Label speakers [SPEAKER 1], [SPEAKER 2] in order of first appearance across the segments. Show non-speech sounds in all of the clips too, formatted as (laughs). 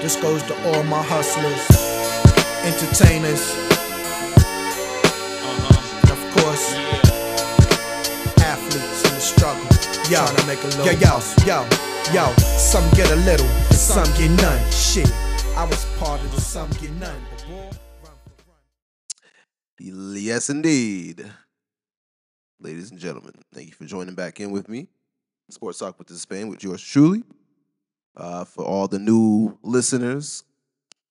[SPEAKER 1] This goes to all my hustlers, entertainers, and of course, athletes in the struggle. Yo, trying to make a little yo, yo, yo, yo. Some get a little, and some get none. Shit, I was part of the some get none. Boy, run for run.
[SPEAKER 2] Yes, indeed. Ladies and gentlemen, thank you for joining back in with me. Sports Talk with the Spain with yours truly. Uh, for all the new listeners,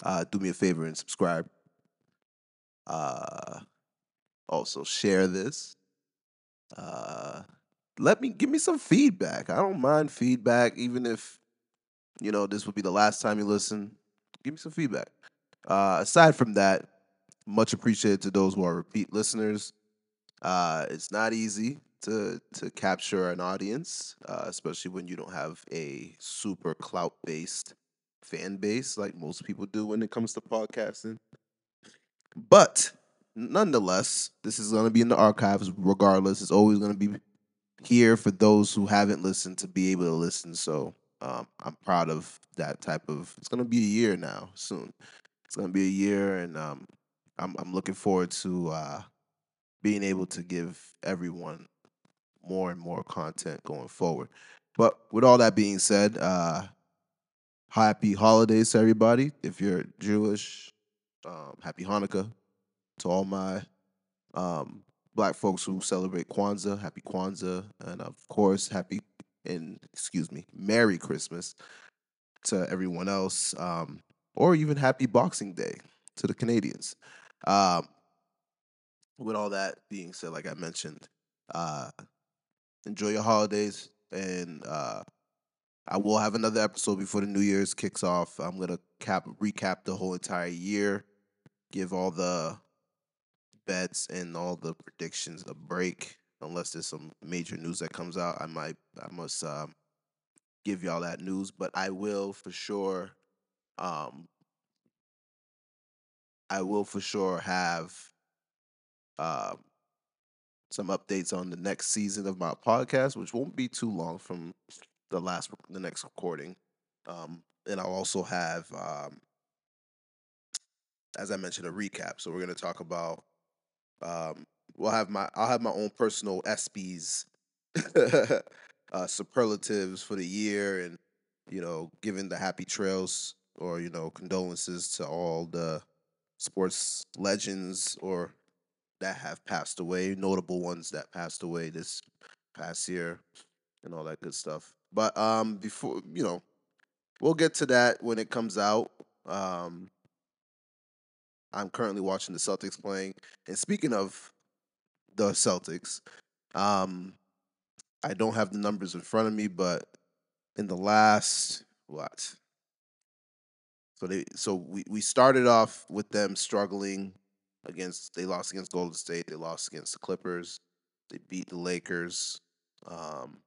[SPEAKER 2] uh, do me a favor and subscribe. Uh, also, share this. Uh, let me give me some feedback. I don't mind feedback, even if you know this will be the last time you listen. Give me some feedback. Uh, aside from that, much appreciated to those who are repeat listeners. Uh, it's not easy to to capture an audience, uh, especially when you don't have a super clout based fan base like most people do when it comes to podcasting. But nonetheless, this is going to be in the archives regardless. It's always going to be here for those who haven't listened to be able to listen. So um, I'm proud of that type of. It's going to be a year now soon. It's going to be a year, and um, I'm I'm looking forward to uh, being able to give everyone more and more content going forward. But with all that being said, uh, happy holidays to everybody. If you're Jewish, um, happy Hanukkah to all my um, black folks who celebrate Kwanzaa. Happy Kwanzaa, and of course, happy and excuse me, Merry Christmas to everyone else, um, or even Happy Boxing Day to the Canadians. Um, with all that being said, like I mentioned, uh, enjoy your holidays, and uh, I will have another episode before the New Year's kicks off. I'm gonna cap recap the whole entire year, give all the bets and all the predictions a break. Unless there's some major news that comes out, I might I must um, give y'all that news, but I will for sure. Um, I will for sure have um, some updates on the next season of my podcast, which won't be too long from the last the next recording. Um, and I'll also have, um, as I mentioned, a recap. So we're going to talk about. Um, we'll have my I'll have my own personal ESPYS (laughs) uh, superlatives for the year, and you know, giving the happy trails or you know condolences to all the sports legends or that have passed away, notable ones that passed away this past year, and all that good stuff. But um, before you know, we'll get to that when it comes out. Um, I'm currently watching the Celtics playing, and speaking of the Celtics, um, I don't have the numbers in front of me, but in the last what? So they so we, we started off with them struggling against they lost against Golden State, they lost against the Clippers, they beat the Lakers. Um,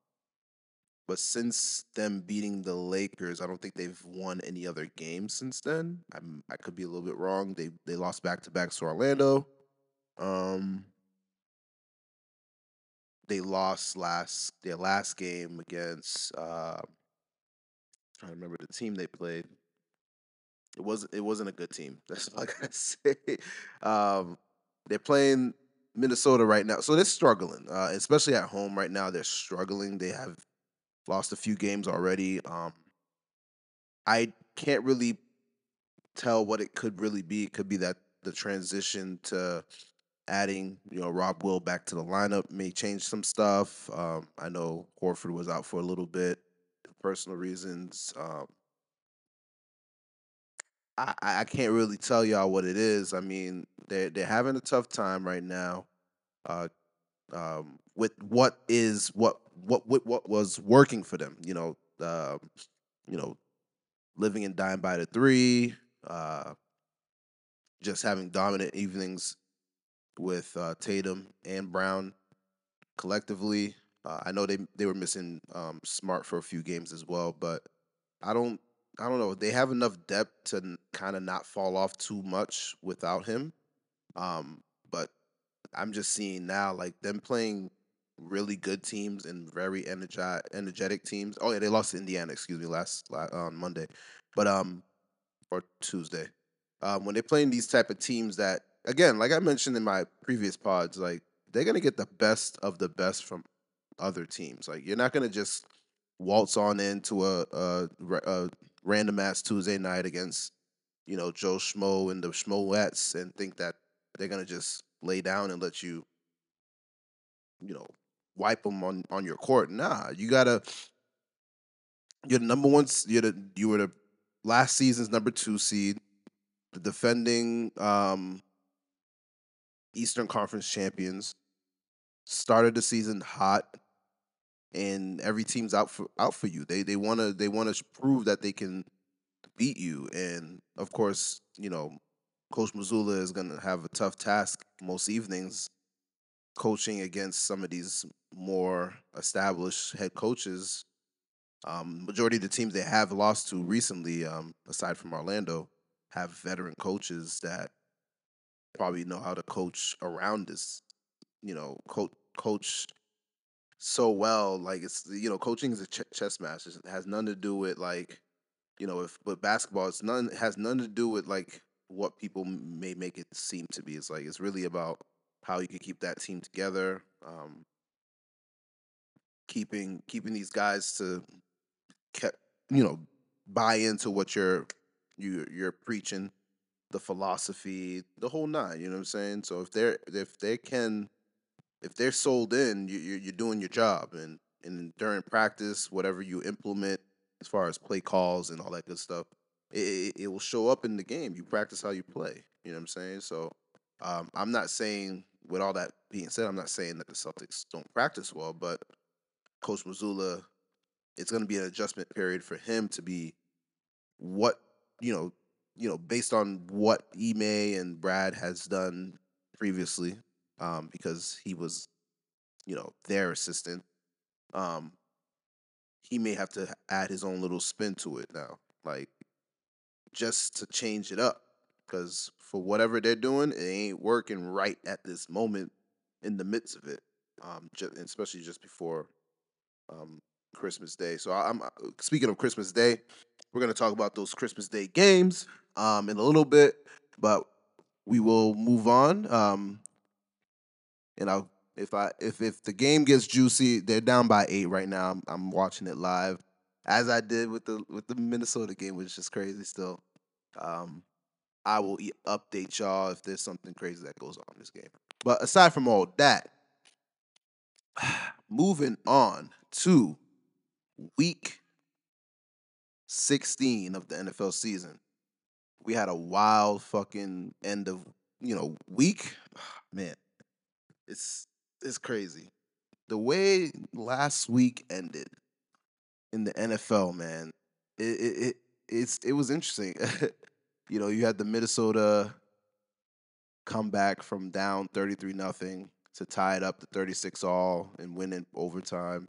[SPEAKER 2] but since them beating the Lakers, I don't think they've won any other games since then. I'm I could be a little bit wrong. They they lost back to back to Orlando. Um, they lost last their last game against. Uh, trying to remember the team they played. It wasn't. It wasn't a good team. (laughs) That's all I gotta say. Um, they're playing Minnesota right now, so they're struggling, uh, especially at home right now. They're struggling. They have lost a few games already. Um, I can't really tell what it could really be. It could be that the transition to adding, you know, Rob Will back to the lineup may change some stuff. Um, I know Horford was out for a little bit, personal reasons. Um, I, I can't really tell y'all what it is. I mean, they're they're having a tough time right now. Uh, um, with what is what what what what was working for them. You know, uh, you know, living and dying by the three. Uh, just having dominant evenings with uh, Tatum and Brown collectively. Uh, I know they they were missing um, Smart for a few games as well, but I don't I don't know. They have enough depth to kind of not fall off too much without him. Um, but I'm just seeing now like them playing really good teams and very energetic energetic teams. Oh yeah, they lost to Indiana, excuse me, last, last on Monday. But um or Tuesday. Um, when they're playing these type of teams that, again, like I mentioned in my previous pods, like they're gonna get the best of the best from other teams. Like you're not gonna just waltz on into a, a, a random ass Tuesday night against you know Joe Schmo and the Schmoettes and think that they're gonna just lay down and let you you know wipe them on on your court. Nah, you gotta. You're the number one. You're the you were the last season's number two seed, the defending um, Eastern Conference champions. Started the season hot, and every team's out for out for you. They they want to they want to prove that they can beat you, and of course, you know, Coach Mazzulla is going to have a tough task most evenings coaching against some of these more established head coaches. Um, majority of the teams they have lost to recently, um, aside from Orlando, have veteran coaches that probably know how to coach around this. You know, coach coach so well. Like it's you know, coaching is a ch- chess match. It has nothing to do with like you know, if but basketball, it's none has nothing to do with like what people may make it seem to be. It's like it's really about how you can keep that team together, um, keeping keeping these guys to kept you know buy into what you're you you're preaching, the philosophy, the whole nine. You know what I'm saying? So if they're if they can if they're sold in, you, you're you're doing your job, and and during practice, whatever you implement as far as play calls and all that good stuff, it, it, will show up in the game. You practice how you play. You know what I'm saying? So um, I'm not saying with all that being said, I'm not saying that the Celtics don't practice well, but Coach Mazzulla, it's going to be an adjustment period for him to be what you know, you know, based on what Ime and Brad has done previously, um, because he was, you know, their assistant. Um, he may have to add his own little spin to it now, like just to change it up because for whatever they're doing, it ain't working right at this moment in the midst of it. Um, just, especially just before um, Christmas Day. So I'm uh, speaking of Christmas Day, we're gonna talk about those Christmas Day games um, in a little bit, but we will move on. Um, and I'll if I if if the game gets juicy, they're down by eight right now. I'm, I'm watching it live, as I did with the with the Minnesota game, which is crazy still. Um, I will update y'all if there's something crazy that goes on in this game. But aside from all that, (sighs) moving on to week 16 of the NFL season. We had a wild fucking end of, you know, week. (sighs) Man, it's it's crazy. The way last week ended in the NFL, man, it it, it it's it was interesting. (laughs) you know, you had the Minnesota come back from down 33 nothing to tie it up to 36 all and win in overtime.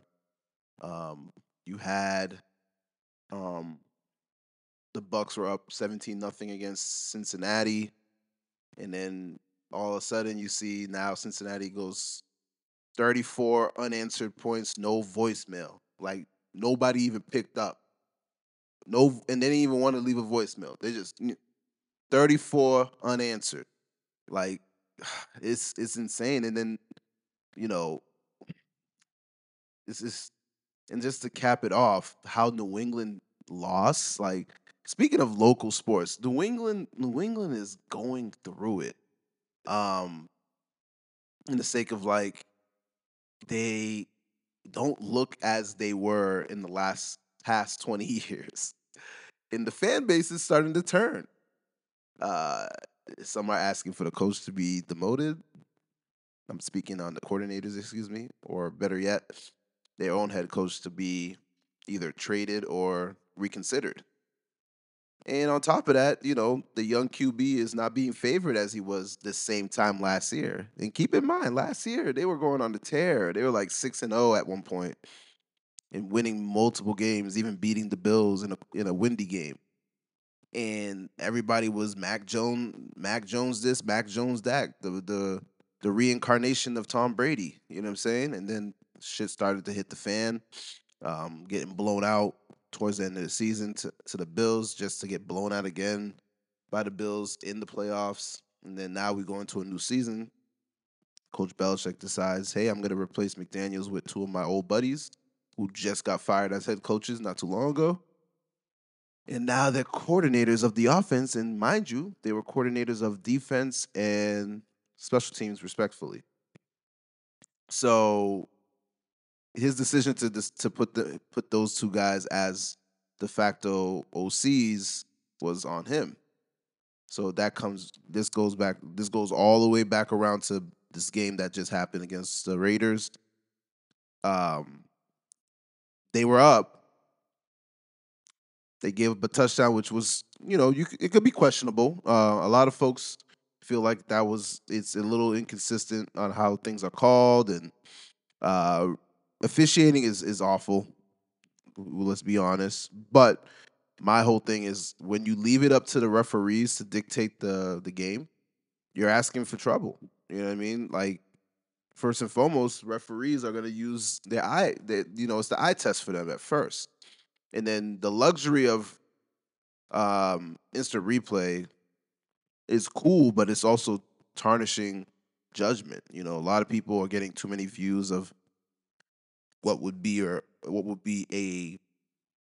[SPEAKER 2] Um, you had um, the Bucks were up 17 nothing against Cincinnati, and then all of a sudden you see now Cincinnati goes 34 unanswered points, no voicemail. Like nobody even picked up. No, and they didn't even want to leave a voicemail. They just 34 unanswered. Like (sighs) it's it's insane. And then, you know, it's just and just to cap it off, how New England lost. Like speaking of local sports, New England New England is going through it. Um in the sake of like they don't look as they were in the last past 20 (laughs) years. And the fan base is starting to turn. Uh, some are asking for the coach to be demoted. I'm speaking on the coordinators, excuse me, or better yet, their own head coach to be either traded or reconsidered. And on top of that, you know, the young QB is not being favored as he was the same time last year. And keep in mind, last year they were going on the tear. They were like 6 and 0 at one point and winning multiple games, even beating the Bills in a in a windy game and everybody was Mac Jones, Mac Jones this, Mac Jones that, the the the reincarnation of Tom Brady. You know what I'm saying? And then shit started to hit the fan, um, getting blown out towards the end of the season to, to the Bills just to get blown out again. by the Bills in the playoffs, and then now we go into a new season. Coach Belichick decides, hey, I'm going to replace McDaniels with two of my old buddies who just got fired as head coaches not too long ago. And now they're coordinators of the offense. And mind you, they were coordinators of defense and special teams, respectfully. So his decision to to put the put those two guys as de facto OCs was on him. So that comes this goes back this goes all the way back around to this game that just happened against the Raiders. Um they were up. They gave up a touchdown which was, you know, you it could be questionable. Uh, a lot of folks feel like that was it's a little inconsistent on how things are called and uh officiating is is awful. Let's be honest. But my whole thing is when you leave it up to the referees to dictate the the game, you're asking for trouble. You know what I mean? Like first and foremost, referees are going to use their eye. They, you know, it's the eye test for them at first, and then the luxury of um, instant replay is cool, but it's also tarnishing judgment. You know, a lot of people are getting too many views of what would be or what would be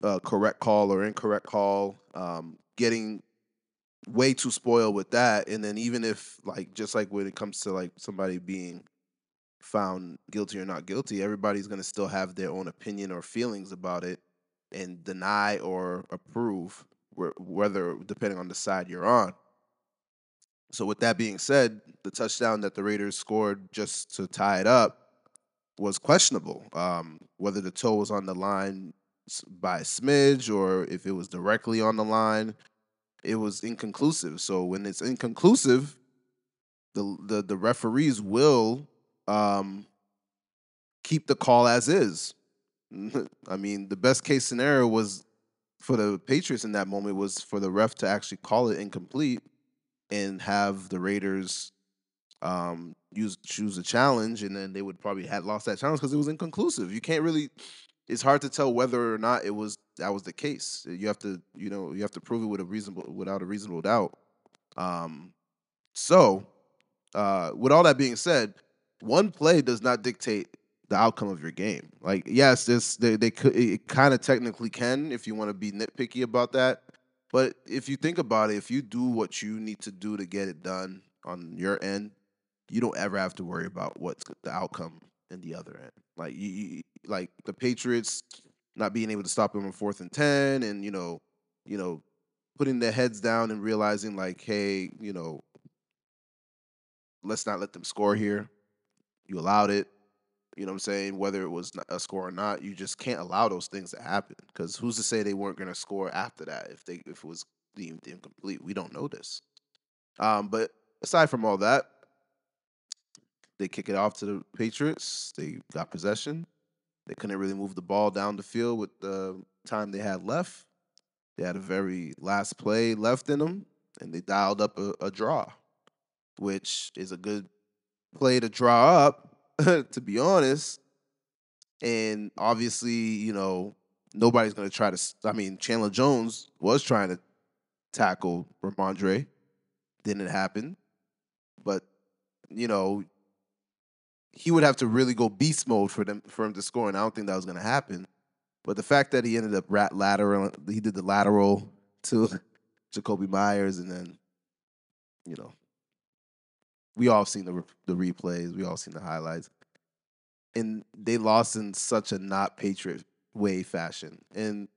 [SPEAKER 2] a, a correct call or incorrect call. Um, getting way too spoiled with that, and then even if like just like when it comes to like somebody being found guilty or not guilty, everybody's going to still have their own opinion or feelings about it and deny or approve whether depending on the side you're on. So with that being said, the touchdown that the Raiders scored just to tie it up was questionable. Um, whether the toe was on the line by a smidge or if it was directly on the line, it was inconclusive. So when it's inconclusive, the the, the referees will um, keep the call as is. (laughs) I mean, the best case scenario was for the Patriots in that moment was for the ref to actually call it incomplete and have the Raiders um, use choose a challenge, and then they would probably had lost that challenge because it was inconclusive. You can't really. It's hard to tell whether or not it was that was the case. You have to, you know, you have to prove it with a reasonable without a reasonable doubt. Um, so, uh, with all that being said, one play does not dictate the outcome of your game. Like, yes, this they, they could it kind of technically can if you want to be nitpicky about that. But if you think about it, if you do what you need to do to get it done on your end, you don't ever have to worry about what's the outcome in the other end. Like you, you like the Patriots not being able to stop them on fourth and ten, and you know, you know, putting their heads down and realizing like, hey, you know, let's not let them score here. You allowed it. You know what I'm saying? Whether it was a score or not, you just can't allow those things to happen. Because who's to say they weren't going to score after that if they if it was deemed incomplete? We don't know this. Um, but aside from all that, they kick it off to the Patriots. They got possession. They couldn't really move the ball down the field with the time they had left. They had a very last play left in them, and they dialed up a, a draw, which is a good play to draw up, (laughs) to be honest. And obviously, you know, nobody's going to try to. I mean, Chandler Jones was trying to tackle Rhamondre. Didn't happen. But, you know, he would have to really go beast mode for them for him to score, and I don't think that was going to happen. But the fact that he ended up rat lateral, he did the lateral to (laughs) Jakobi Meyers, and then, you know, we all seen the the replays, we all seen the highlights, and they lost in such a not Patriot way fashion, and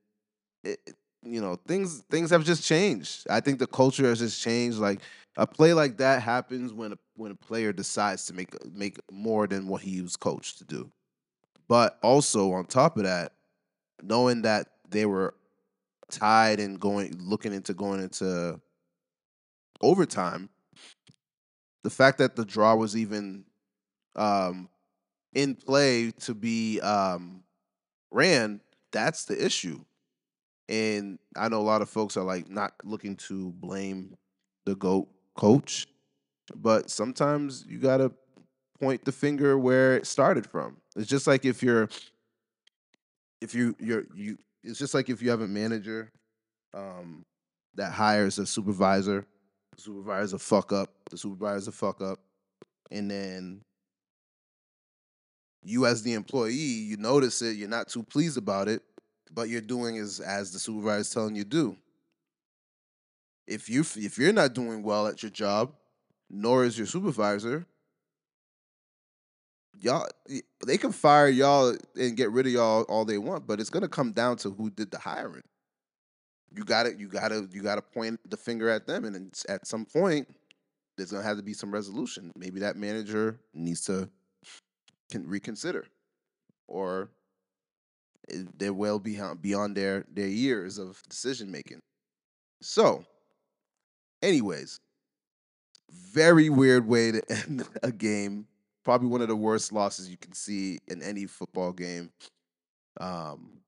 [SPEAKER 2] it, you know things things have just changed. I think the culture has just changed. Like a play like that happens when a when a player decides to make make more than what he was coached to do. But also on top of that, knowing that they were tied and going looking into going into overtime the fact that the draw was even um, in play to be um, ran, that's the issue. And I know a lot of folks are like not looking to blame the GOAT coach, but sometimes you got to point the finger where it started from. It's just like if you're, if you, you're, you, it's just like if you have a manager um, that hires a supervisor. The a fuck up. The supervisor fuck up, and then you as the employee, you notice it. You're not too pleased about it, but you're doing is as the supervisor is telling you do. If you if you're not doing well at your job, nor is your supervisor, y'all they can fire y'all and get rid of y'all all they want, but it's gonna come down to who did the hiring. You got to You got to you got to point the finger at them, and at some point, there's gonna have to be some resolution. Maybe that manager needs to can reconsider, or they're well beyond beyond their their years of decision making. So, anyways, very weird way to (laughs) end a game probably one of the worst losses you can see in any football game. Um,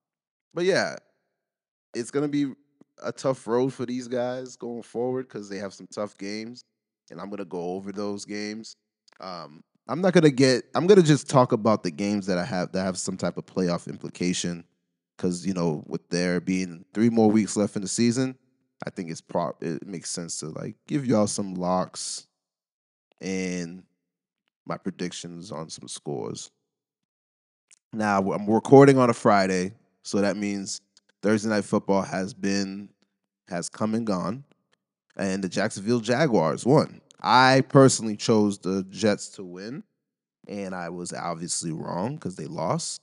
[SPEAKER 2] but yeah, it's gonna be a tough road for these guys going forward because they have some tough games, and I'm gonna go over those games. Um, I'm not gonna get. I'm gonna just talk about the games that I have that have some type of playoff implication, because you know, with there being three more weeks left in the season, I think it's prop. It makes sense to like give y'all some locks and my predictions on some scores. Now I'm recording on a Friday, so that means Thursday night football has been has come and gone, and the Jacksonville Jaguars won. I personally chose the Jets to win, and I was obviously wrong because they lost.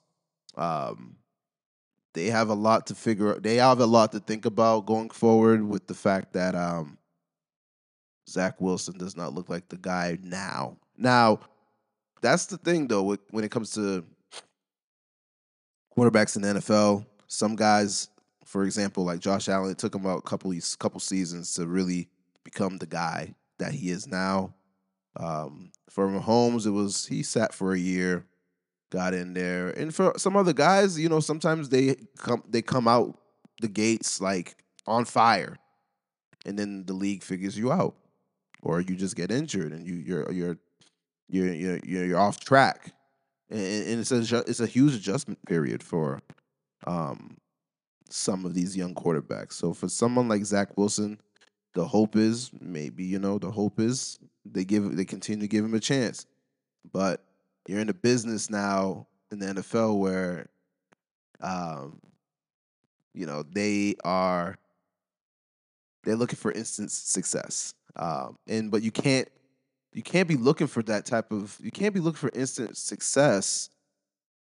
[SPEAKER 2] Um, they have a lot to figure. Out. They have a lot to think about going forward with the fact that um, Zach Wilson does not look like the guy now. Now, that's the thing though when it comes to quarterbacks in the NFL. Some guys, for example, like Josh Allen, it took him about a couple couple seasons to really become the guy that he is now. Um, for Mahomes, it was he sat for a year, got in there, and for some other guys, you know, sometimes they come they come out the gates like on fire, and then the league figures you out, or you just get injured and you you're you're you're you're you're off track, and, and it's a it's a huge adjustment period for um, some of these young quarterbacks. So for someone like Zach Wilson, the hope is maybe you know the hope is they give they continue to give him a chance, but you're in a business now in the NFL where, um, you know they are they're looking for instant success, um, and but you can't you can't be looking for that type of you can't be looking for instant success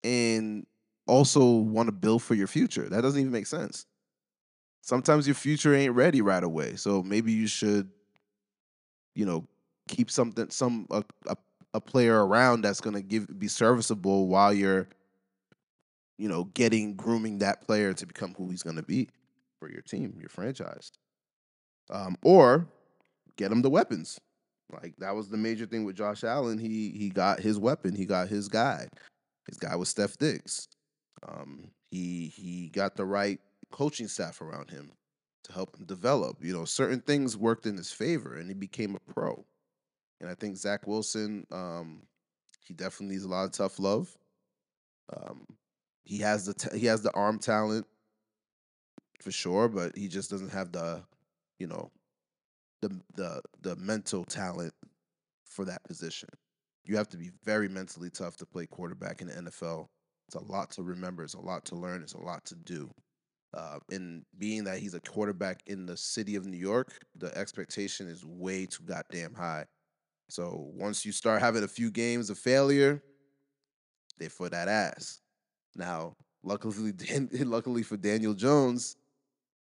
[SPEAKER 2] and also want to build for your future. That doesn't even make sense. Sometimes your future ain't ready right away. So maybe you should you know keep something some a, a, a player around that's to give be serviceable while you're you know getting grooming that player to become who he's to be for your team, your franchise. Um, or get him the weapons like that was the major thing with Josh Allen. He he got his weapon. He got his guy. His guy was Steph Diggs. Um, he he got the right coaching staff around him to help him develop. You know, certain things worked in his favor, and he became a pro. And I think Zach Wilson, um, he definitely needs a lot of tough love. Um, he has the t- he has the arm talent for sure, but he just doesn't have the, you know, the the the mental talent for that position. You have to be very mentally tough to play quarterback in the NFL. It's a lot to remember. It's a lot to learn. It's a lot to do. Uh, and being that he's a quarterback in the city of New York, the expectation is way too goddamn high. So once you start having a few games of failure, they for that ass. Now, luckily, (laughs) luckily for Daniel Jones,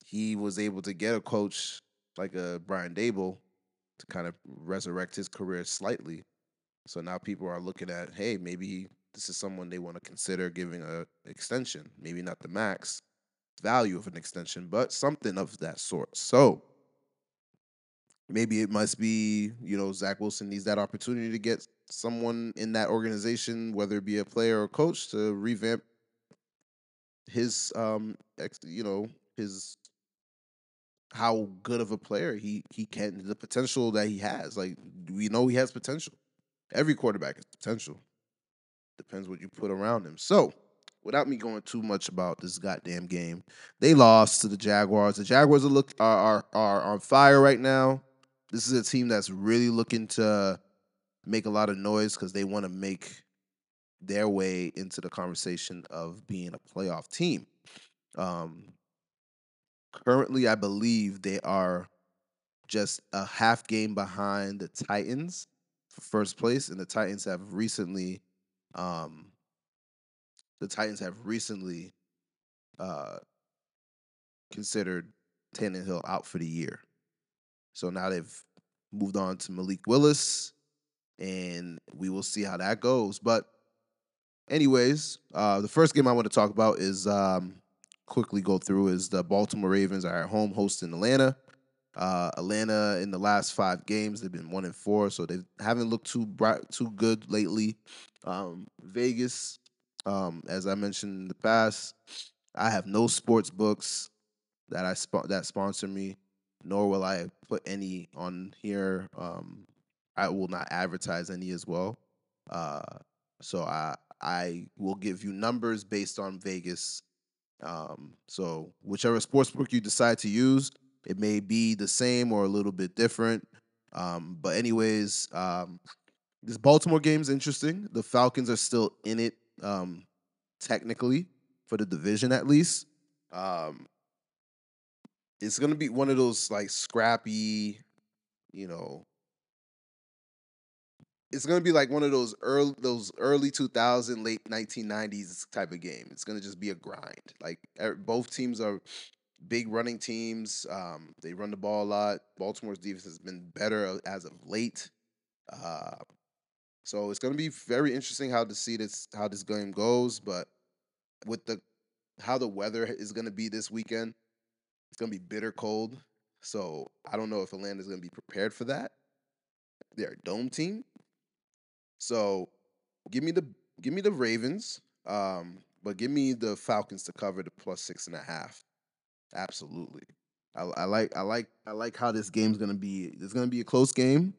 [SPEAKER 2] he was able to get a coach like a Brian Daboll to kind of resurrect his career slightly. So now people are looking at, hey, maybe this is someone they want to consider giving a extension. Maybe not the max value of an extension, but something of that sort. So maybe it must be, you know, Zach Wilson needs that opportunity to get someone in that organization, whether it be a player or coach, to revamp his um ex, you know, his how good of a player he he can the potential that he has. Like we know he has potential. Every quarterback has potential. Depends what you put around him. So without me going too much about this goddamn game, they lost to the Jaguars. The Jaguars are look are are, are on fire right now. This is a team that's really looking to make a lot of noise because they want to make their way into the conversation of being a playoff team. Um, currently, I believe they are just a half game behind the Titans for first place, and the Titans have recently, um, the Titans have recently uh, considered Tannehill out for the year. So now they've moved on to Malik Willis, and we will see how that goes. But, anyways, uh, the first game I want to talk about is um, quickly go through is the Baltimore Ravens are at home hosting Atlanta. Uh, Atlanta in the last five games they've been one and four, so they haven't looked too bright, too good lately. Um, Vegas, um, as I mentioned in the past, I have no sports books that I that sponsor me, nor will I put any on here. Um, I will not advertise any as well. Uh, so I I will give you numbers based on Vegas. Um, so whichever sports book you decide to use, it may be the same or a little bit different. Um, but anyways, um, this Baltimore game is interesting. The Falcons are still in it, um, technically for the division at least. Um, it's gonna be one of those like scrappy, you know. It's gonna be like one of those early, those early 2000, late 1990s type of game. It's gonna just be a grind. Like both teams are big running teams. Um, they run the ball a lot. Baltimore's defense has been better as of late. Uh, so it's going to be very interesting how to see this how this game goes. But with the how the weather is going to be this weekend, it's going to be bitter cold. So I don't know if Atlanta is going to be prepared for that. They're a dome team. So give me the give me the Ravens. Um, but give me the Falcons to cover the plus six and a half. Absolutely. I, I, like I like I like how this game's gonna be. It's gonna be a close game,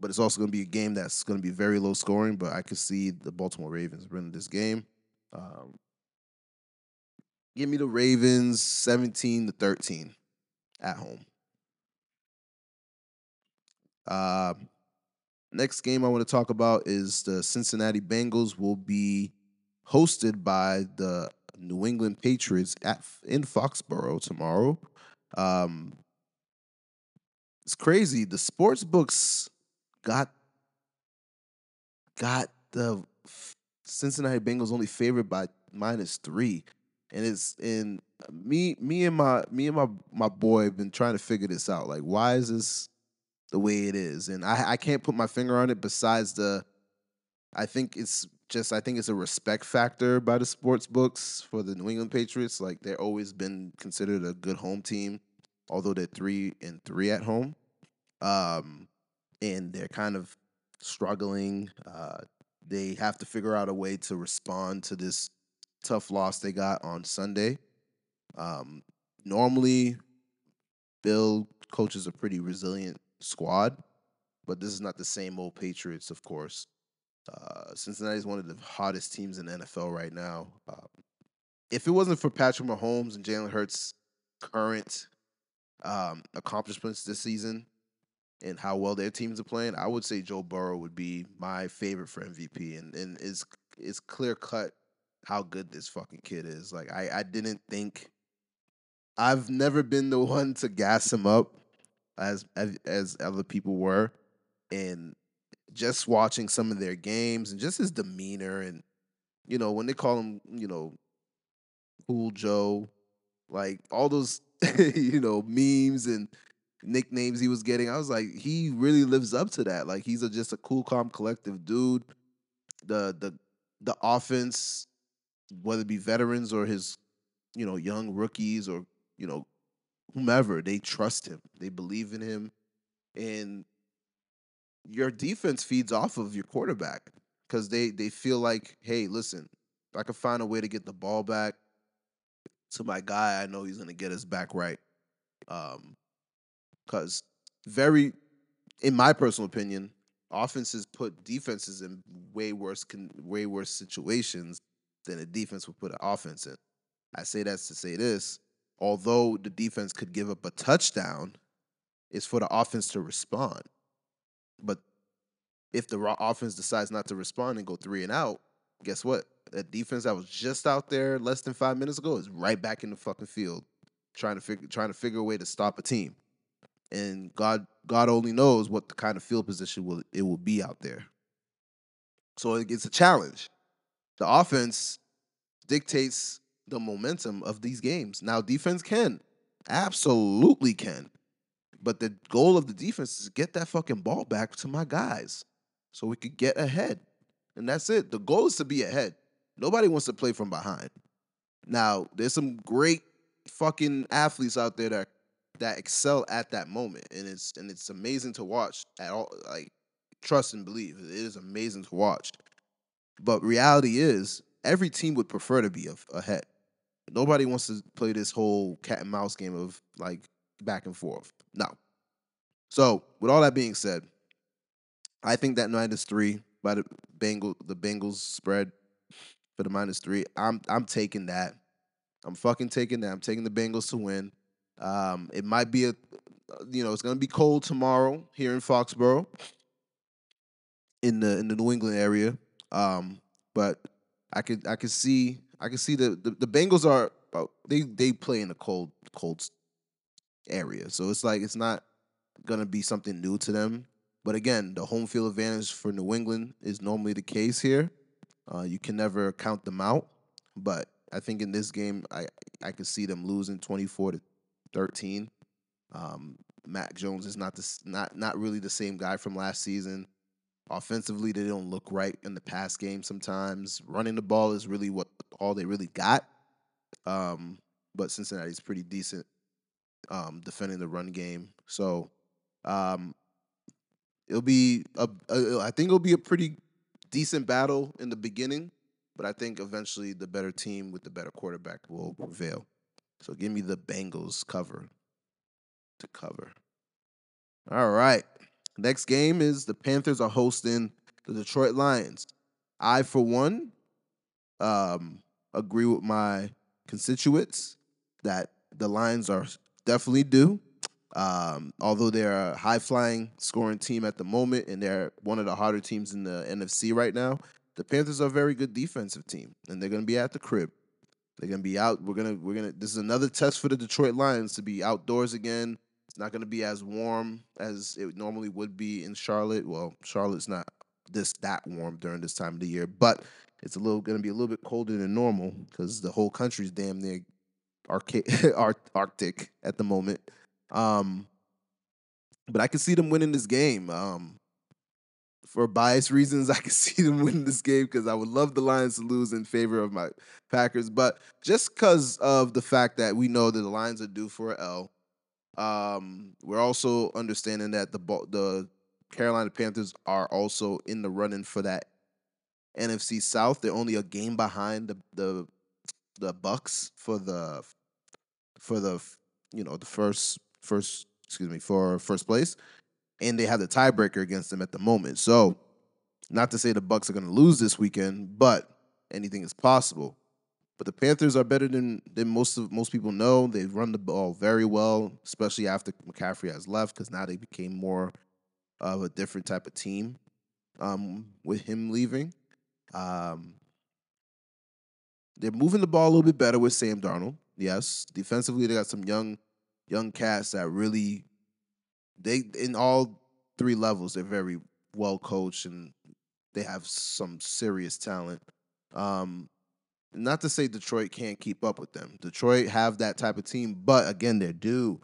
[SPEAKER 2] but it's also gonna be a game that's gonna be very low scoring. But I could see the Baltimore Ravens winning this game. Um, give me the Ravens seventeen to thirteen at home. Uh, next game I want to talk about is the Cincinnati Bengals will be hosted by the New England Patriots at in Foxborough tomorrow. Um, it's crazy. The sports books got got the Cincinnati Bengals only favored by minus three, and it's in me. Me and my me and my my boy have been trying to figure this out. Like, why is this the way it is? And I I can't put my finger on it. Besides the, I think it's just I think it's a respect factor by the sports books for the New England Patriots. Like they're always been considered a good home team, although they're three and three at home. Um, and they're kind of struggling. Uh, they have to figure out a way to respond to this tough loss they got on Sunday. Um, normally, Bill coaches a pretty resilient squad, but this is not the same old Patriots, of course. Uh, Cincinnati is one of the hottest teams in the NFL right now. Um, if it wasn't for Patrick Mahomes and Jalen Hurts' current um, accomplishments this season and how well their teams are playing, I would say Joe Burrow would be my favorite for MVP. And and it's it's clear cut how good this fucking kid is. Like I I didn't think I've never been the (laughs) one to gas him up as as, as other people were, and just watching some of their games and just his demeanor and you know when they call him you know cool joe like all those (laughs) you know memes and nicknames he was getting i was like he really lives up to that like he's a, just a cool calm collective dude the the the offense whether it be veterans or his you know young rookies or you know whomever they trust him they believe in him and your defense feeds off of your quarterback because they they feel like, hey, listen, I can find a way to get the ball back to my guy, I know he's gonna get us back right. Um, because very, in my personal opinion, offenses put defenses in way worse way worse situations than the defense would put an offense in. I say that to say this. Although the defense could give up a touchdown, it's for the offense to respond. But if the offense decides not to respond and go three and out, guess what? That defense that was just out there less than five minutes ago is right back in the fucking field, trying to figure trying to figure a way to stop a team. And God God only knows what the kind of field position will it will be out there. So it's a challenge. The offense dictates the momentum of these games. Now defense can, absolutely can. But the goal of the defense is to get that fucking ball back to my guys so we could get ahead. And that's it. The goal is to be ahead. Nobody wants to play from behind. Now, there's some great fucking athletes out there that that excel at that moment. And it's and it's amazing to watch at all like trust and believe. It is amazing to watch. But reality is every team would prefer to be ahead. Nobody wants to play this whole cat and mouse game of like back and forth. No. So, with all that being said, I think that minus three by the Bengal the Bengals spread for the minus three. I'm I'm taking that. I'm fucking taking that. I'm taking the Bengals to win. Um, it might be a you know, it's gonna be cold tomorrow here in Foxborough. In the in the New England area. Um, but I could I could see I can see the, the, the Bengals are uh, they they play in a cold cold area, so it's like it's not gonna be something new to them. But again, the home field advantage for New England is normally the case here. Uh, you can never count them out, but I think in this game, I I could see them losing twenty four to thirteen. Um, Mac Jones is not the not not really the same guy from last season. Offensively, they don't look right in the pass game sometimes. Running the ball is really what all they really got. Um, but Cincinnati's pretty decent um, defending the run game. So um, it'll be a, a, I think it'll be a pretty decent battle in the beginning, but I think eventually the better team with the better quarterback will prevail. So give me the Bengals cover to cover. All right. Next game is the Panthers are hosting the Detroit Lions. I, for one, um, agree with my constituents that the Lions are definitely due. Um, although they're a high flying scoring team at the moment and they're one of the harder teams in the NFC right now, the Panthers are a very good defensive team and they're going to be at the crib. They're to be out. We're to, we're to, this is another test for the Detroit Lions to be outdoors again it's not to be as warm as it normally would be in Charlotte. Well, Charlotte's not this that warm during this time of the year, but it's a little to be a little bit colder than normal because the whole country's damn near (laughs) Arctic at the moment. Um, but I can see them winning this game. Um, for bias reasons, I can (laughs) see them winning this game because I would love the Lions to lose in favor of my Packers. But just because of the fact that we know that the Lions are due for an L, um, we're also understanding that the the Carolina Panthers are also in the running for that NFC South. They're only a game behind the the the Bucks for the for the you know the first first excuse me for first place, and they have the tiebreaker against them at the moment. So, not to say the Bucks are going to lose this weekend, but anything is possible. But the Panthers are better than than most of most people know. They run the ball very well, especially after McCaffrey has left, because now they became more of a different type of team um, with him leaving. Um, they're moving the ball a little bit better with Sam Darnold. Yes, defensively they got some young young cats that really they in all three levels they're very well coached and they have some serious talent. Um, not to say Detroit can't keep up with them. Detroit have that type of team, but again, they're due.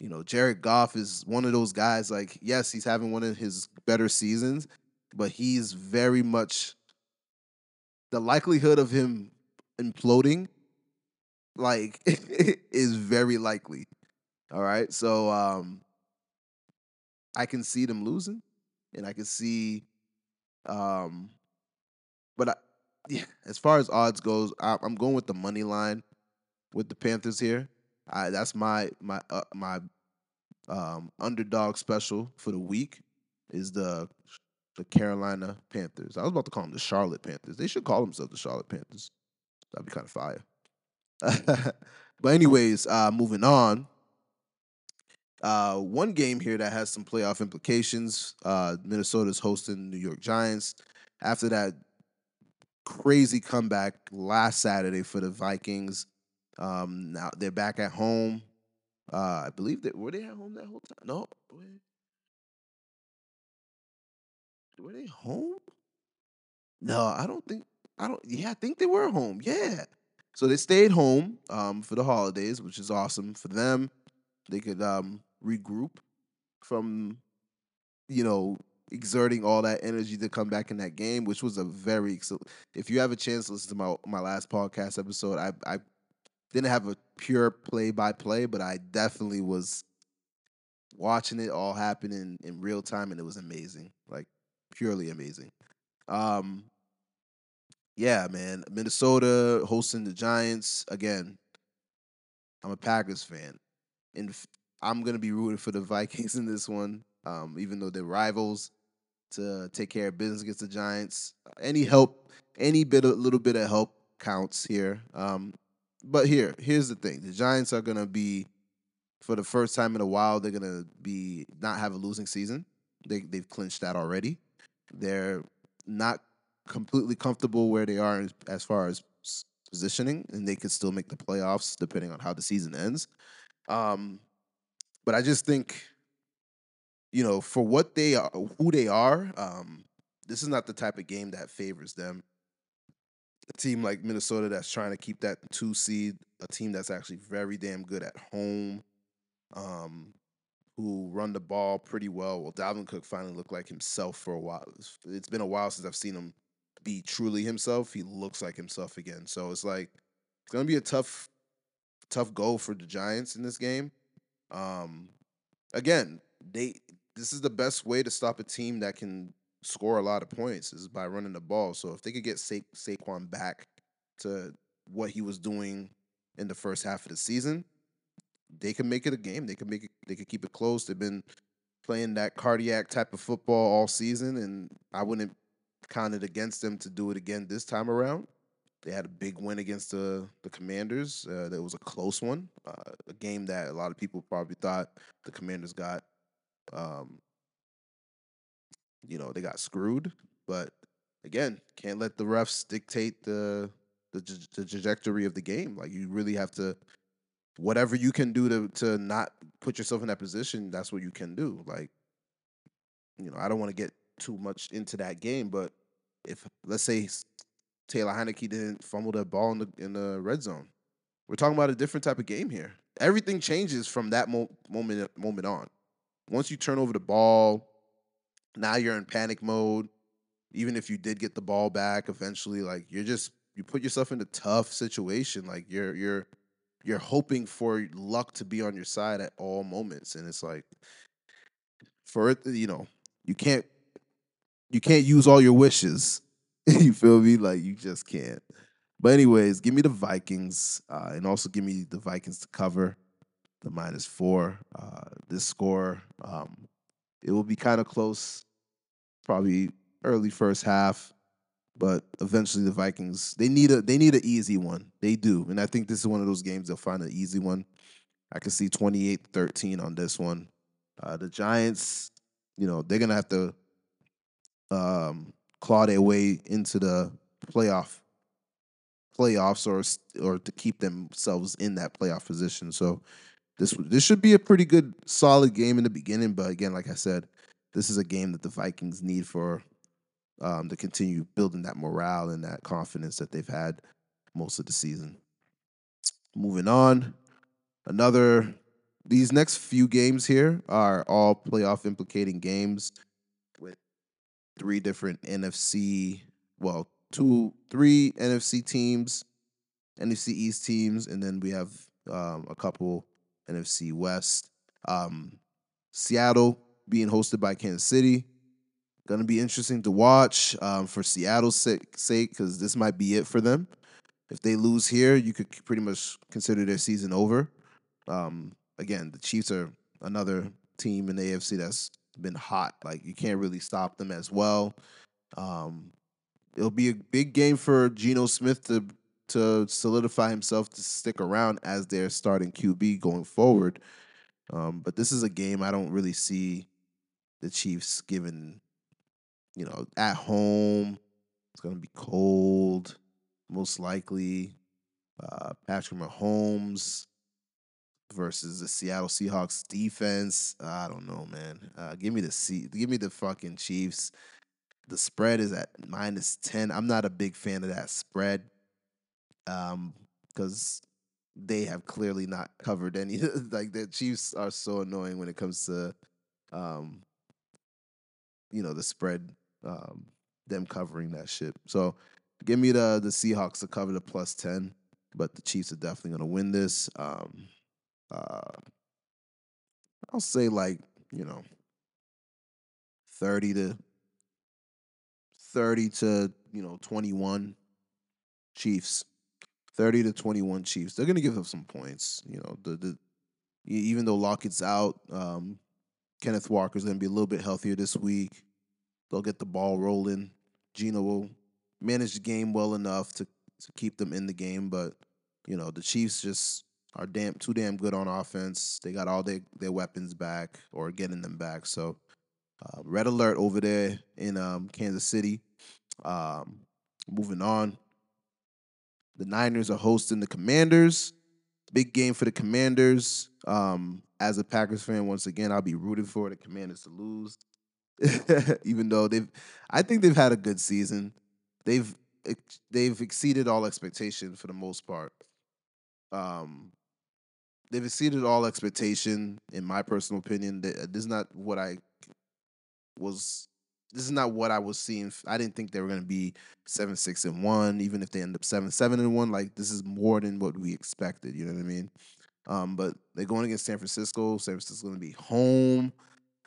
[SPEAKER 2] You know, Jared Goff is one of those guys. Like, yes, he's having one of his better seasons, but he's very much the likelihood of him imploding, like, (laughs) is very likely. All right, so um, I can see them losing, and I can see, um, but I, (laughs) yeah, as far as odds goes, I, am going with the money line with the Panthers here. I, that's my my uh, my um, underdog special for the week is the the Carolina Panthers. I was about to call them the Charlotte Panthers. They should call themselves the Charlotte Panthers. That'd be kind of fire. (laughs) but anyways, uh, moving on. Uh, one game here that has some playoff implications. Uh, Minnesota's hosting New York Giants. After that crazy comeback last Saturday for the Vikings, um, now they're back at home. Uh, I believe that were they at home that whole time? No, were they home? No, I don't think. I don't. Yeah, I think they were home. Yeah, so they stayed home um, for the holidays, which is awesome for them. They could um, regroup from, you know, exerting all that energy to come back in that game, which was a very. If you have a chance to listen to my my last podcast episode, I I didn't have a pure play by play, but I definitely was watching it all happen in, in real time, and it was amazing, like purely amazing. Um, yeah, man, Minnesota hosting the Giants again. I'm a Packers fan, and I'm gonna be rooting for the Vikings (laughs) in this one, um, even though they're rivals. To take care of business against the Giants, any help, any bit, a little bit of help counts here. Um, but here, here's the thing: the Giants are gonna be, for the first time in a while, they're gonna be not have a losing season. They they've clinched that already. They're not completely comfortable where they are as far as positioning, and they could still make the playoffs depending on how the season ends. Um, but I just think, you know, for what they are, who they are, um, this is not the type of game that favors them. A team like Minnesota that's trying to keep that two seed, a team that's actually very damn good at home, um, who run the ball pretty well. Well, Dalvin Cook finally looked like himself for a while. It's been a while since I've seen him be truly himself. He looks like himself again. So it's like it's gonna be a tough, tough goal for the Giants in this game. Um, again, they this is the best way to stop a team that can score a lot of points is by running the ball. So if they could get Sa- Saquon back to what he was doing in the first half of the season, they could make it a game. They could make it. They could keep it close. They've been playing that cardiac type of football all season, and I wouldn't count it against them to do it again this time around. They had a big win against the the Commanders. Uh, that was a close one, uh, a game that a lot of people probably thought the Commanders got. Um, you know, they got screwed, but again, can't let the refs dictate the the, the trajectory of the game. Like you really have to, whatever you can do to to not put yourself in that position, that's what you can do. Like, you know, I don't want to get too much into that game, but if let's say Taylor Heinicke didn't fumble that ball in the in the red zone, we're talking about a different type of game here. Everything changes from that mo- moment moment on. Once you turn over the ball, now you're in panic mode. Even if you did get the ball back eventually, like you're just you put yourself in a tough situation. Like you're you're you're hoping for luck to be on your side at all moments, and it's like for it, you know, you can't you can't use all your wishes. (laughs) you feel me? Like you just can't. But anyways, give me the Vikings, uh, and also give me the Vikings to cover the minus four. Uh, this score, um, it will be kind of close, probably early first half, but eventually the Vikings they need a they need an easy one. They do, and I think this is one of those games they'll find an easy one. I can see 28-13 on this one. Uh, the Giants, you know, they're gonna have to um, claw their way into the playoff playoffs or or to keep themselves in that playoff position. So this this should be a pretty good solid game in the beginning, but again, like I said, this is a game that the Vikings need for um, to continue building that morale and that confidence that they've had most of the season. Moving on, another these next few games here are all playoff implicating games three different NFC, well, two, three NFC teams, NFC East teams, and then we have um, a couple NFC West. Um, Seattle being hosted by Kansas City. Gonna be interesting to watch um, for Seattle's sake because this might be it for them. If they lose here, you could pretty much consider their season over. Um, again, the Chiefs are another team in the AFC that's been hot. Like you can't really stop them as well. Um, it'll be a big game for Geno Smith to to solidify himself to stick around as their starting QB going forward. Um, but this is a game I don't really see the Chiefs giving. you know, at home. It's going to be cold, most likely. Uh, Patrick Mahomes versus the Seattle Seahawks defense. I don't know, man. Uh, give me the C- give me the fucking Chiefs. The spread is at minus 10. I'm not a big fan of that spread. Um, because they have clearly not covered any (laughs) like the Chiefs are so annoying when it comes to um you know the spread um them covering that shit. So give me the the Seahawks to cover the plus 10, but the Chiefs are definitely going to win this. Um uh I'll say like, you know, 30 to 30 to, you know, 21 Chiefs. 30 to 21 Chiefs. They're going to give up some points. You know, the, the even though Lockett's out, um, Kenneth Walker's going to be a little bit healthier this week. They'll get the ball rolling. Geno will manage the game well enough to, to keep them in the game, but you know, the Chiefs just are damn too damn good on offense. They got all their, their weapons back or getting them back. So uh, red alert over there in um, Kansas City. Um, moving on, the Niners are hosting the Commanders. Big game for the Commanders. Um, as a Packers fan, once again, I'll be rooting for the Commanders to lose. (laughs) Even though they've, I think they've had a good season. They've they've exceeded all expectation for the most part. Um, they've exceeded all expectation, in my personal opinion. This is not what I was this is not what I was seeing. I didn't think they were going to be seven six and one, even if they end up seven seven and one. Like this is more than what we expected. You know what I mean? Um, but they're going against San Francisco. San Francisco's going to be home.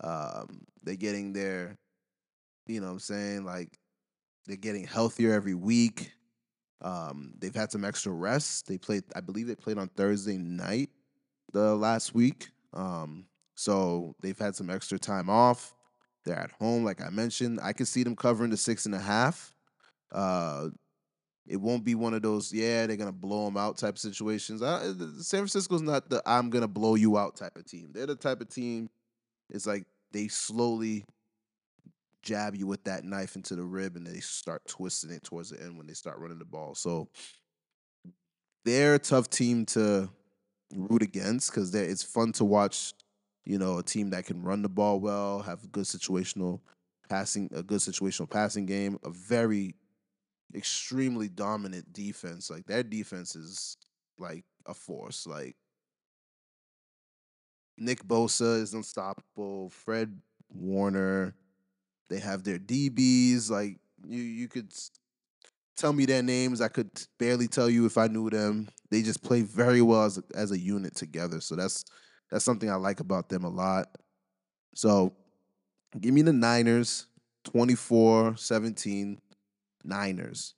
[SPEAKER 2] Um, they're getting their, you know, what I'm saying like they're getting healthier every week. Um, they've had some extra rest. They played, I believe, they played on Thursday night the last week. Um, so they've had some extra time off. They're at home, like I mentioned. I can see them covering the six and a half. Uh, it won't be one of those, yeah, they're gonna blow them out type situations. I, San Francisco's not the I'm gonna blow you out type of team. They're the type of team. It's like they slowly jab you with that knife into the rib, and they start twisting it towards the end when they start running the ball. So they're a tough team to root against because it's fun to watch you know, a team that can run the ball well, have good situational passing, a good situational passing game, a very extremely dominant defense. Like their defense is like a force. Like Nick Bosa is unstoppable. Fred Warner, they have their DBs. Like you, you could tell me their names. I could barely tell you if I knew them. They just play very well as a, as a unit together. So that's that's something I like about them a lot. So give me the Niners 24 17 Niners.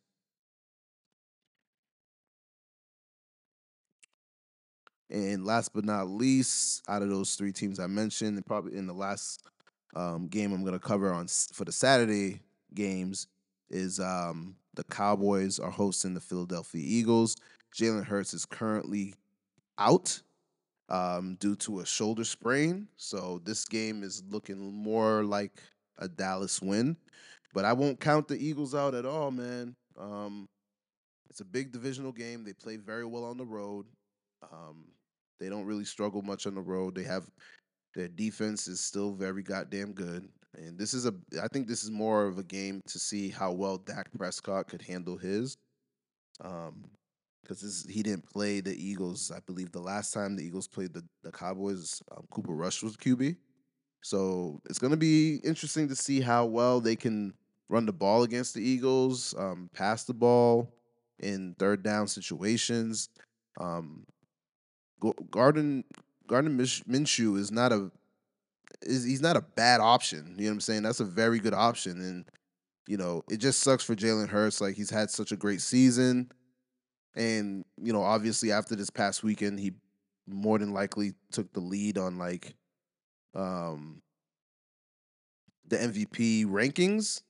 [SPEAKER 2] And last but not least, out of those three teams I mentioned, probably in the last um, game I'm going to cover on for the Saturday games is um, the Cowboys are hosting the Philadelphia Eagles. Jalen Hurts is currently out um, due to a shoulder sprain. So this game is looking more like a Dallas win. But I won't count the Eagles out at all, man. Um, it's a big divisional game. They play very well on the road. Um, they don't really struggle much on the road. They have their defense is still very goddamn good. And this is a I think this is more of a game to see how well Dak Prescott could handle his. Um, because he didn't play the Eagles. I believe the last time the Eagles played the, the Cowboys, um, Cooper Rush was QB. So it's going to be interesting to see how well they can run the ball against the Eagles, um, pass the ball in third down situations. Um, Gardner Gardner Minshew is not a is he's not a bad option. You know what I'm saying? That's a very good option, and you know it just sucks for Jalen Hurts. Like he's had such a great season. And, you know, obviously after this past weekend, he more than likely took the lead on like um the MVP rankings,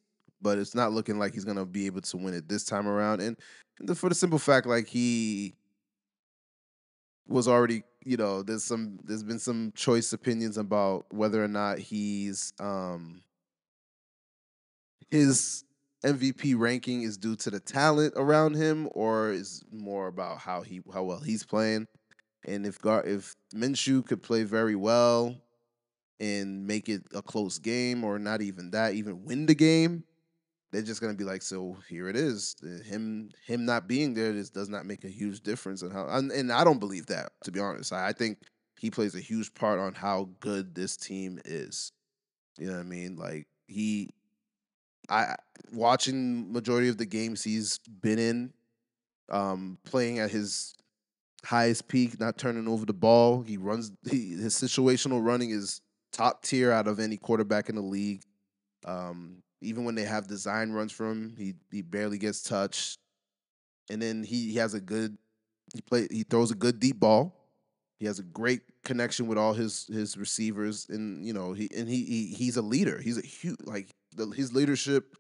[SPEAKER 2] but it's not looking like he's gonna be able to win it this time around. And for the simple fact, like he was already, you know, there's some, there's been some choice opinions about whether or not he's, um, his MVP ranking is due to the talent around him, or is more about how he, how well he's playing. And if Gar, if Minshew could play very well and make it a close game, or not even that, even win the game, they're just gonna be like, so here it is. Him him not being there this does not make a huge difference in how and, and I don't believe that, to be honest. I, I think he plays a huge part on how good this team is. You know what I mean? Like he I watching majority of the games he's been in, um, playing at his highest peak, not turning over the ball. He runs he, his situational running is top tier out of any quarterback in the league. Um, even when they have design runs for him, he he barely gets touched. And then he, he has a good he play he throws a good deep ball. He has a great connection with all his his receivers, and you know he and he, he he's a leader. He's a huge like the, his leadership.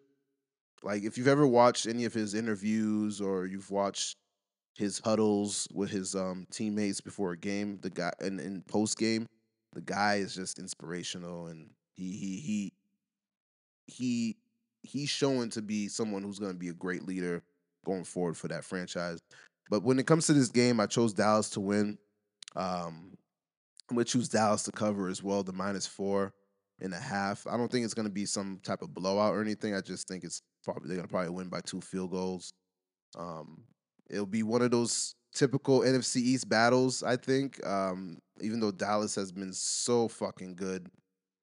[SPEAKER 2] Like if you've ever watched any of his interviews or you've watched his huddles with his um, teammates before a game, the guy and in post game, the guy is just inspirational, and he he he he he's showing to be someone who's going to be a great leader going forward for that franchise. But when it comes to this game, I chose Dallas to win. Um, I'm gonna choose Dallas to cover as well, the minus four and a half. I don't think it's gonna be some type of blowout or anything. I just think it's probably they're gonna probably win by two field goals. Um, it'll be one of those typical NFC East battles. I think, um, even though Dallas has been so fucking good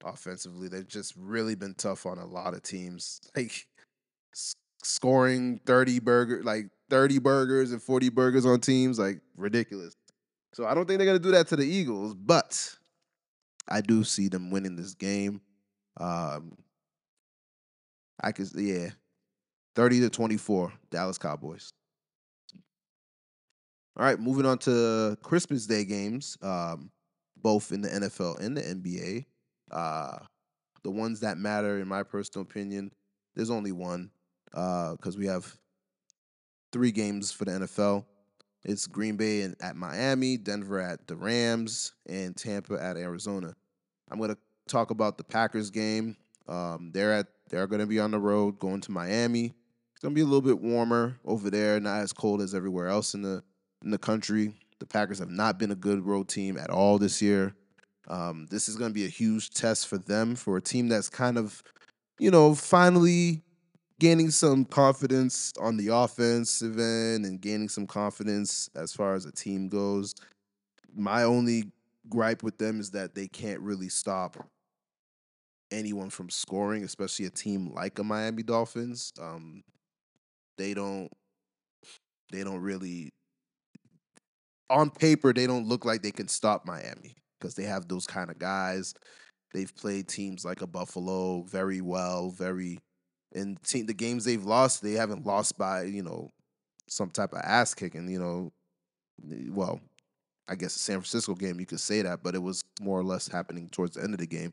[SPEAKER 2] offensively. They've just really been tough on a lot of teams. Like scoring 30 burger like 30 burgers and 40 burgers on teams like ridiculous. So I don't think they're going to do that to the Eagles, but I do see them winning this game. Um I could yeah. 30 to 24 Dallas Cowboys. All right, moving on to Christmas Day games, um, both in the NFL and the NBA. Uh, the ones that matter, in my personal opinion, there's only one because uh, we have three games for the NFL. It's Green Bay and at Miami, Denver at the Rams, and Tampa at Arizona. I'm gonna talk about the Packers game. Um, they're at they're gonna be on the road going to Miami. It's gonna be a little bit warmer over there, not as cold as everywhere else in the in the country. The Packers have not been a good road team at all this year. Um, this is going to be a huge test for them, for a team that's kind of, you know, finally gaining some confidence on the offensive end and gaining some confidence as far as a team goes. My only gripe with them is that they can't really stop anyone from scoring, especially a team like a Miami Dolphins. Um, they don't they don't really on paper they don't look like they can stop Miami because they have those kind of guys. They've played teams like a Buffalo very well, very and team the games they've lost, they haven't lost by, you know, some type of ass kicking, you know. Well, I guess the San Francisco game you could say that, but it was more or less happening towards the end of the game.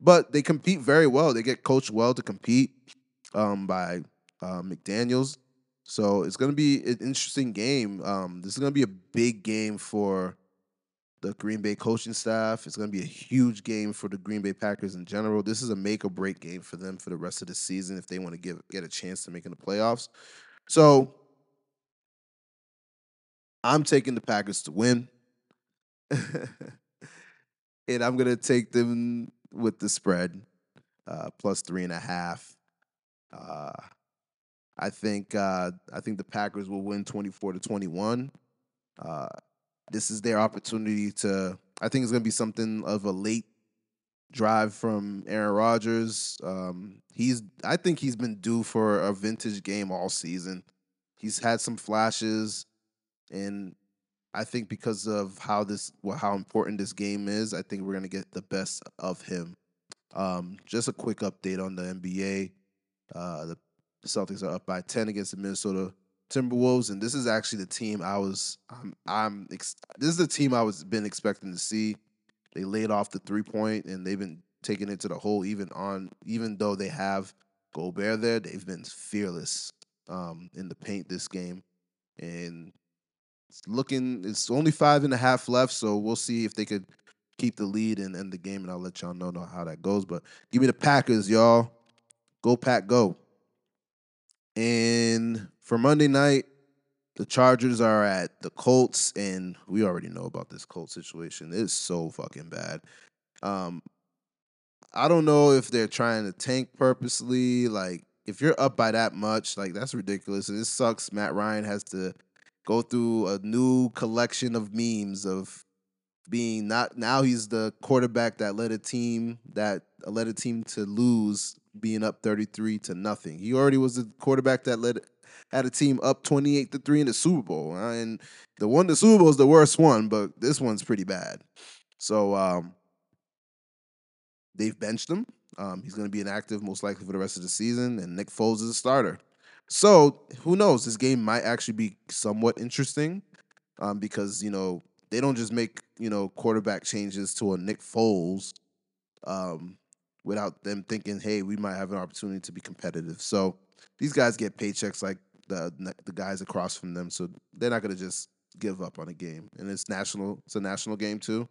[SPEAKER 2] But they compete very well. They get coached well to compete um, by uh, McDaniels. So it's going to be an interesting game. Um, this is going to be a big game for the Green Bay coaching staff. It's going to be a huge game for the Green Bay Packers in general. This is a make or break game for them for the rest of the season if they want to give get a chance to make in the playoffs. So I'm taking the Packers to win. (laughs) and I'm going to take them with the spread uh, plus three and a half. Uh, I think uh, I think the Packers will win 24 to 21. This is their opportunity to. I think it's going to be something of a late drive from Aaron Rodgers. Um, he's. I think he's been due for a vintage game all season. He's had some flashes, and I think because of how this, well, how important this game is, I think we're going to get the best of him. Um, just a quick update on the NBA. Uh, the Celtics are up by 10 against the Minnesota Timberwolves, and this is actually the team I was. I'm. I'm ex- this is the team I was been expecting to see. They laid off the three point, and they've been taking it to the hole. Even on, even though they have Gobert there, they've been fearless um, in the paint this game. and it's looking. It's only five and a half left, so we'll see if they could keep the lead and end the game, and I'll let y'all know, know how that goes. But give me the Packers, y'all. Go Pack, go. And for Monday night, the Chargers are at the Colts, and we already know about this Colts situation. It's so fucking bad. Um, I don't know if they're trying to tank purposely. Like, if you're up by that much, like that's ridiculous. And it sucks. Matt Ryan has to go through a new collection of memes of being not now he's the quarterback that led a team that led a team to lose being up 33 to nothing. He already was the quarterback that led had a team up 28 to 3 in the Super Bowl. Uh, and the one the Super Bowl is the worst one, but this one's pretty bad. So um they've benched him. Um, he's going to be inactive most likely for the rest of the season, and Nick Foles is a starter. So who knows? This game might actually be somewhat interesting um, because you know they don't just make you know quarterback changes to a Nick Foles um, without them thinking, hey, we might have an opportunity to be competitive. So these guys get paychecks like the the guys across from them, so they're not going to just give up on a game. And it's national; it's a national game too.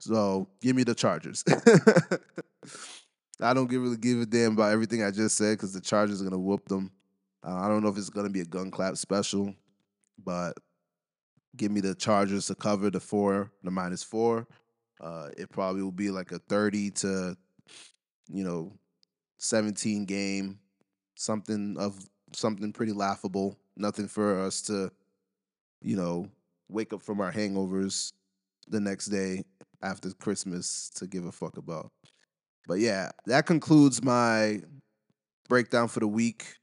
[SPEAKER 2] So give me the Chargers. (laughs) I don't give, really give a damn about everything I just said because the Chargers are gonna whoop them. Uh, I don't know if it's gonna be a gun clap special, but give me the Chargers to cover the four, the minus four. Uh, it probably will be like a thirty to, you know, seventeen game, something of something pretty laughable. Nothing for us to, you know, wake up from our hangovers the next day after Christmas to give a fuck about. But yeah, that concludes my breakdown for the week.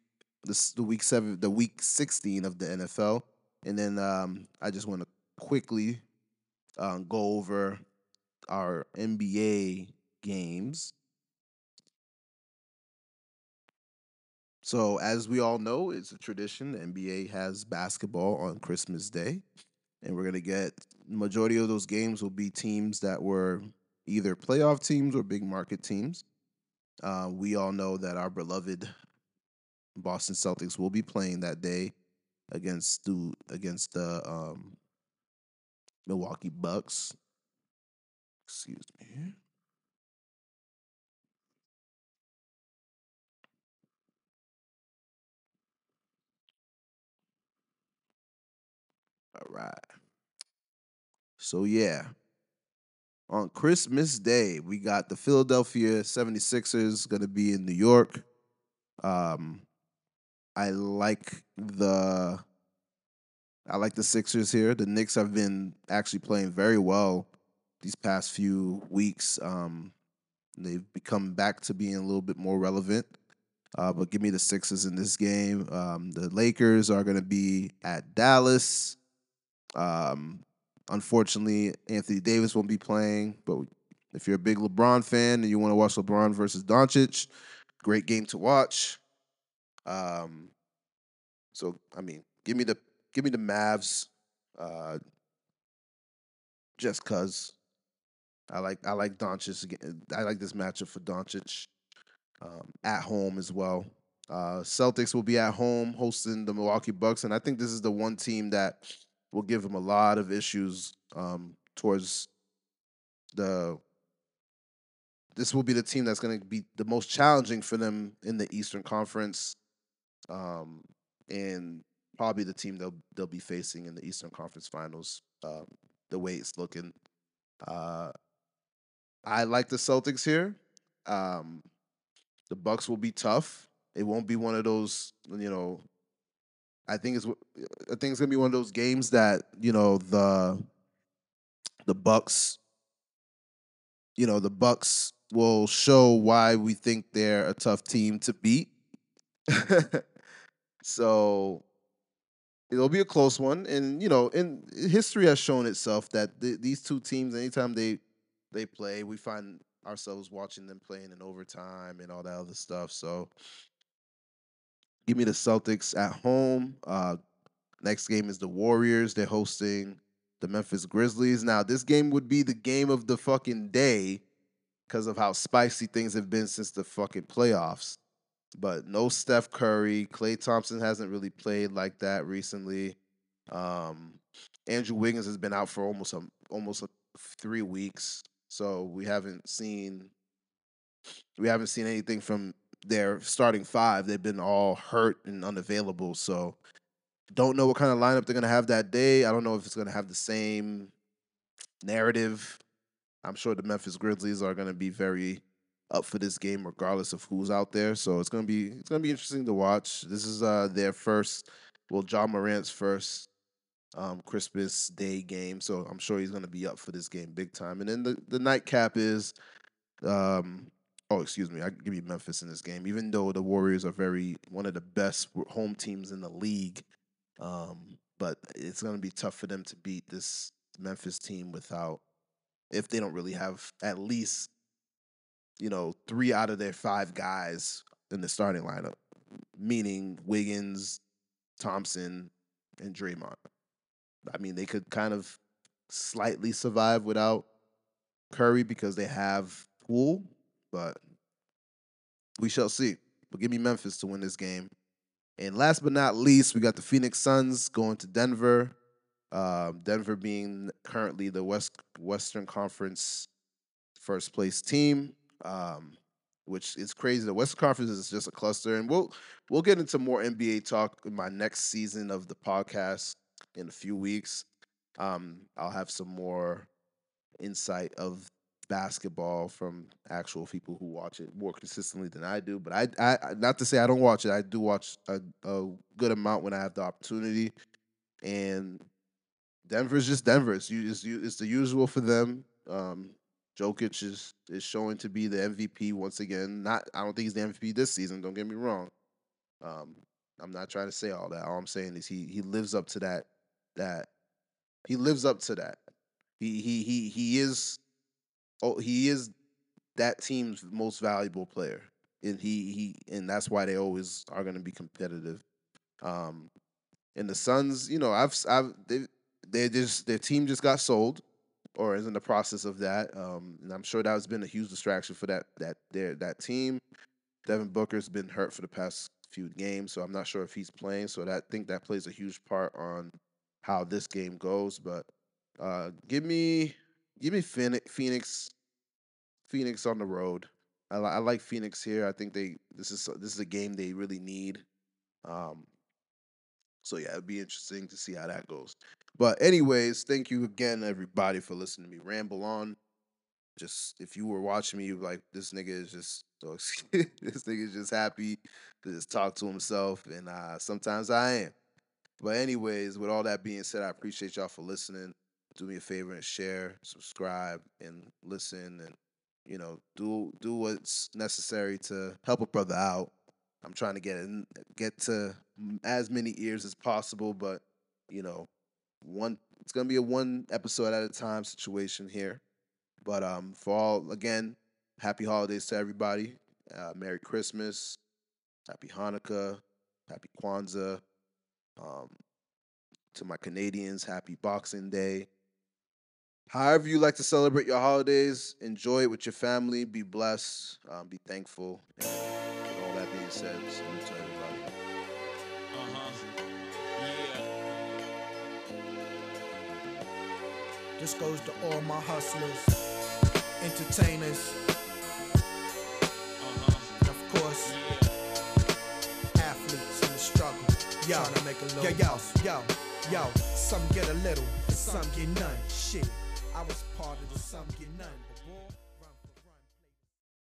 [SPEAKER 2] The week seven, the week sixteen of the NFL, and then um, I just want to quickly um, go over our NBA games. So, as we all know, it's a tradition. The NBA has basketball on Christmas Day and we're gonna get majority of those games will be teams that were either playoff teams or big market teams. Uh, we all know that our beloved Boston Celtics will be playing that day against the against the um, Milwaukee Bucks. Excuse me. All right. So yeah. On Christmas Day, we got the Philadelphia 76ers going to be in New York. Um I like the I like the Sixers here. The Knicks have been actually playing very well these past few weeks. Um they've become back to being a little bit more relevant. Uh, but give me the Sixers in this game. Um, the Lakers are going to be at Dallas. Um, unfortunately, Anthony Davis won't be playing, but if you're a big LeBron fan and you want to watch LeBron versus Doncic, great game to watch. Um, so I mean, give me the give me the Mavs, uh, just cause I like I like Doncic. I like this matchup for Doncic um, at home as well. Uh, Celtics will be at home hosting the Milwaukee Bucks, and I think this is the one team that will give him a lot of issues um, towards the. This will be the team that's going to be the most challenging for them in the Eastern Conference, um, and probably the team they'll they'll be facing in the Eastern Conference Finals. Um, the way it's looking, uh, I like the Celtics here. Um, the Bucks will be tough. It won't be one of those, you know, I think it's I think it's gonna be one of those games that you know the the Bucks, you know the Bucks will show why we think they're a tough team to beat. (laughs) so it'll be a close one, and you know, and history has shown itself that th- these two teams, anytime they they play, we find ourselves watching them playing in overtime and all that other stuff. So Give me the Celtics at home. Uh, next game is the Warriors. They're hosting the Memphis Grizzlies. Now, this game would be the game of the fucking day because of how spicy things have been since the fucking playoffs. But no Steph Curry. Klay Thompson hasn't really played like that recently. Um, Andrew Wiggins has been out for almost a, almost a, three weeks, so we haven't seen we haven't seen anything from their starting five. They've been all hurt and unavailable, so don't know what kind of lineup they're gonna have that day. I don't know if it's gonna have the same narrative. I'm sure the Memphis Grizzlies are gonna be very up for this game regardless of who's out there. So it's gonna be it's gonna be interesting to watch. This is uh their first well, Ja Morant's first um, Christmas Day game, so I'm sure he's going to be up for this game big time. And then the, the nightcap is, um, oh, excuse me, I give you Memphis in this game, even though the Warriors are very one of the best home teams in the league. Um, but it's going to be tough for them to beat this Memphis team without, if they don't really have at least, you know, three out of their five guys in the starting lineup, meaning Wiggins, Thompson, and Draymond. I mean, they could kind of slightly survive without Curry because they have Poole, but we shall see. But give me Memphis to win this game. And last but not least, we got the Phoenix Suns going to Denver. Um, Denver being currently the West Western Conference first place team. Um, which is crazy. The Western Conference is just a cluster, and we'll we'll get into more NBA talk in my next season of the podcast in a few weeks. Um, I'll have some more insight of basketball from actual people who watch it more consistently than I do. But I, I not to say I don't watch it. I do watch a, a good amount when I have the opportunity. And Denver's just Denver. It's, it's, it's the usual for them. Um, Jokic is is showing to be the MVP once again. Not I don't think he's the MVP this season. Don't get me wrong. Um, I'm not trying to say all that. All I'm saying is he he lives up to that that he lives up to that. He he he he is oh he is that team's most valuable player. And he he and that's why they always are going to be competitive. Um and the Suns, you know, I've I've they they just their team just got sold or is in the process of that. Um, and I'm sure that has been a huge distraction for that that their that team. Devin Booker's been hurt for the past few games, so I'm not sure if he's playing. So that I think that plays a huge part on how this game goes. But uh, give me give me Phoenix Phoenix on the road. I, I like Phoenix here. I think they this is this is a game they really need. Um, so yeah, it'd be interesting to see how that goes. But anyways, thank you again, everybody, for listening to me ramble on. Just if you were watching me, like this nigga is just so (laughs) this nigga is just happy to just talk to himself, and uh, sometimes I am. But anyways, with all that being said, I appreciate y'all for listening. Do me a favor and share, subscribe, and listen, and you know, do do what's necessary to help a brother out. I'm trying to get in, get to as many ears as possible, but you know, one it's gonna be a one episode at a time situation here. But um, for all again, happy holidays to everybody. Uh, Merry Christmas, Happy Hanukkah, Happy Kwanzaa. Um, to my Canadians, Happy Boxing Day. However you like to celebrate your holidays, enjoy it with your family. Be blessed. Um, be thankful. And with all that being said, salute to everybody.
[SPEAKER 1] This goes to all my hustlers, entertainers, and of course, athletes in the struggle. Yo, to make a little yo, yo, yo, yo. Some get a little, and some get none. Shit, I was part of the some get none.